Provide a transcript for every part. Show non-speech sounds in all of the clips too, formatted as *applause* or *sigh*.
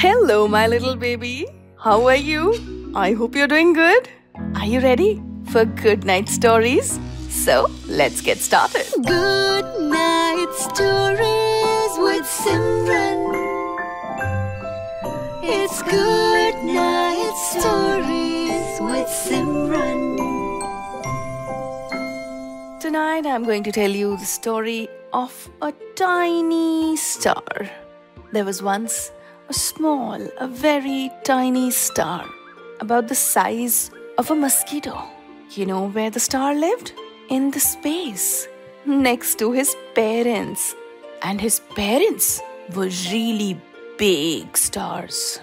Hello, my little baby. How are you? I hope you're doing good. Are you ready for good night stories? So, let's get started. Good night stories with Simran. It's good night stories with Simran. Tonight, I'm going to tell you the story of a tiny star. There was once a small, a very tiny star, about the size of a mosquito. You know where the star lived? In the space, next to his parents. And his parents were really big stars.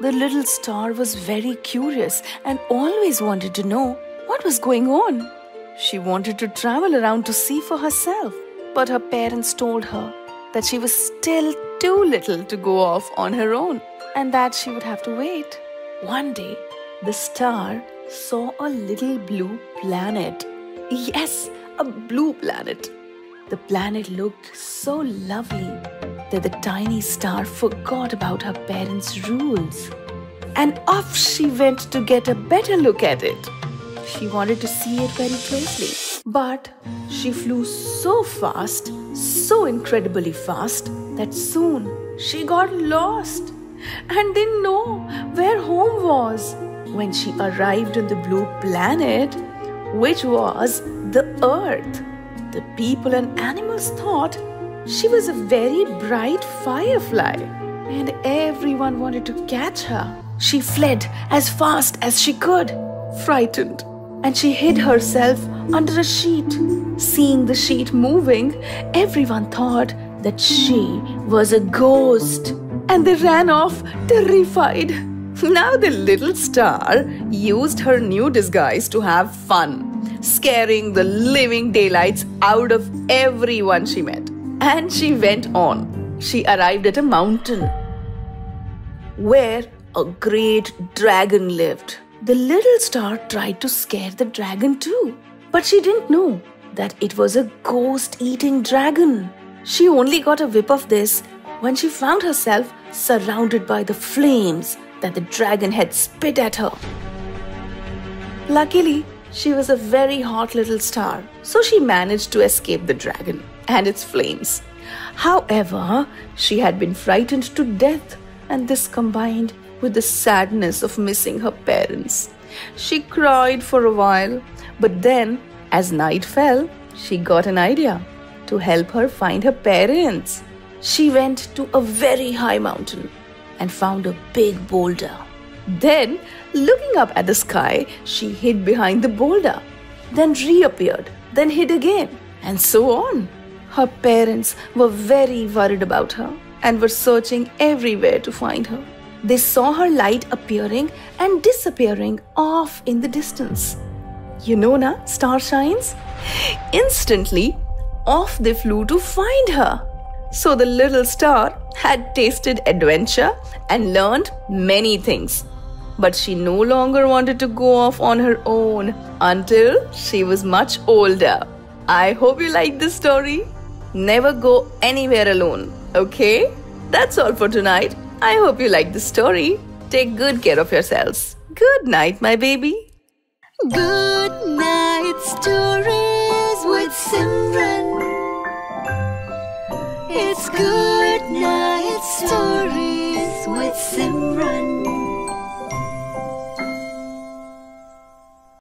The little star was very curious and always wanted to know what was going on. She wanted to travel around to see for herself, but her parents told her that she was still too little to go off on her own and that she would have to wait. One day, the star saw a little blue planet. Yes, a blue planet. The planet looked so lovely that the tiny star forgot about her parents' rules. And off she went to get a better look at it. She wanted to see it very closely. But she flew so fast, so incredibly fast, that soon she got lost and didn't know where home was. When she arrived on the blue planet, which was the Earth, the people and animals thought she was a very bright firefly, and everyone wanted to catch her. She fled as fast as she could, frightened and she hid herself under a sheet. Seeing the sheet moving, everyone thought that she was a ghost and they ran off terrified. *laughs* Now the little star used her new disguise to have fun, scaring the living daylights out of everyone she met. And she went on. She arrived at a mountain where a great dragon lived. The little star tried to scare the dragon too, but she didn't know that it was a ghost eating dragon. She only got a whip of this when she found herself surrounded by the flames that the dragon had spit at her. Luckily, she was a very hot little star, so she managed to escape the dragon and its flames. However, she had been frightened to death, and this combined with the sadness of missing her parents. She cried for a while, but then, as night fell, she got an idea to help her find her parents. She went to a very high mountain and found a big boulder. Then, looking up at the sky, she hid behind the boulder, then reappeared, then hid again, and so on. Her parents were very worried about her and were searching everywhere to find her. They saw her light appearing and disappearing off in the distance. You know, na, star shines? Instantly, off they flew to find her. So the little star had tasted adventure and learned many things. But she no longer wanted to go off on her own until she was much older. I hope you like this story. Never go anywhere alone, okay? That's all for tonight. I hope you like the story. Take good care of yourselves. Good night, my baby. Good night stories with Simran. It's good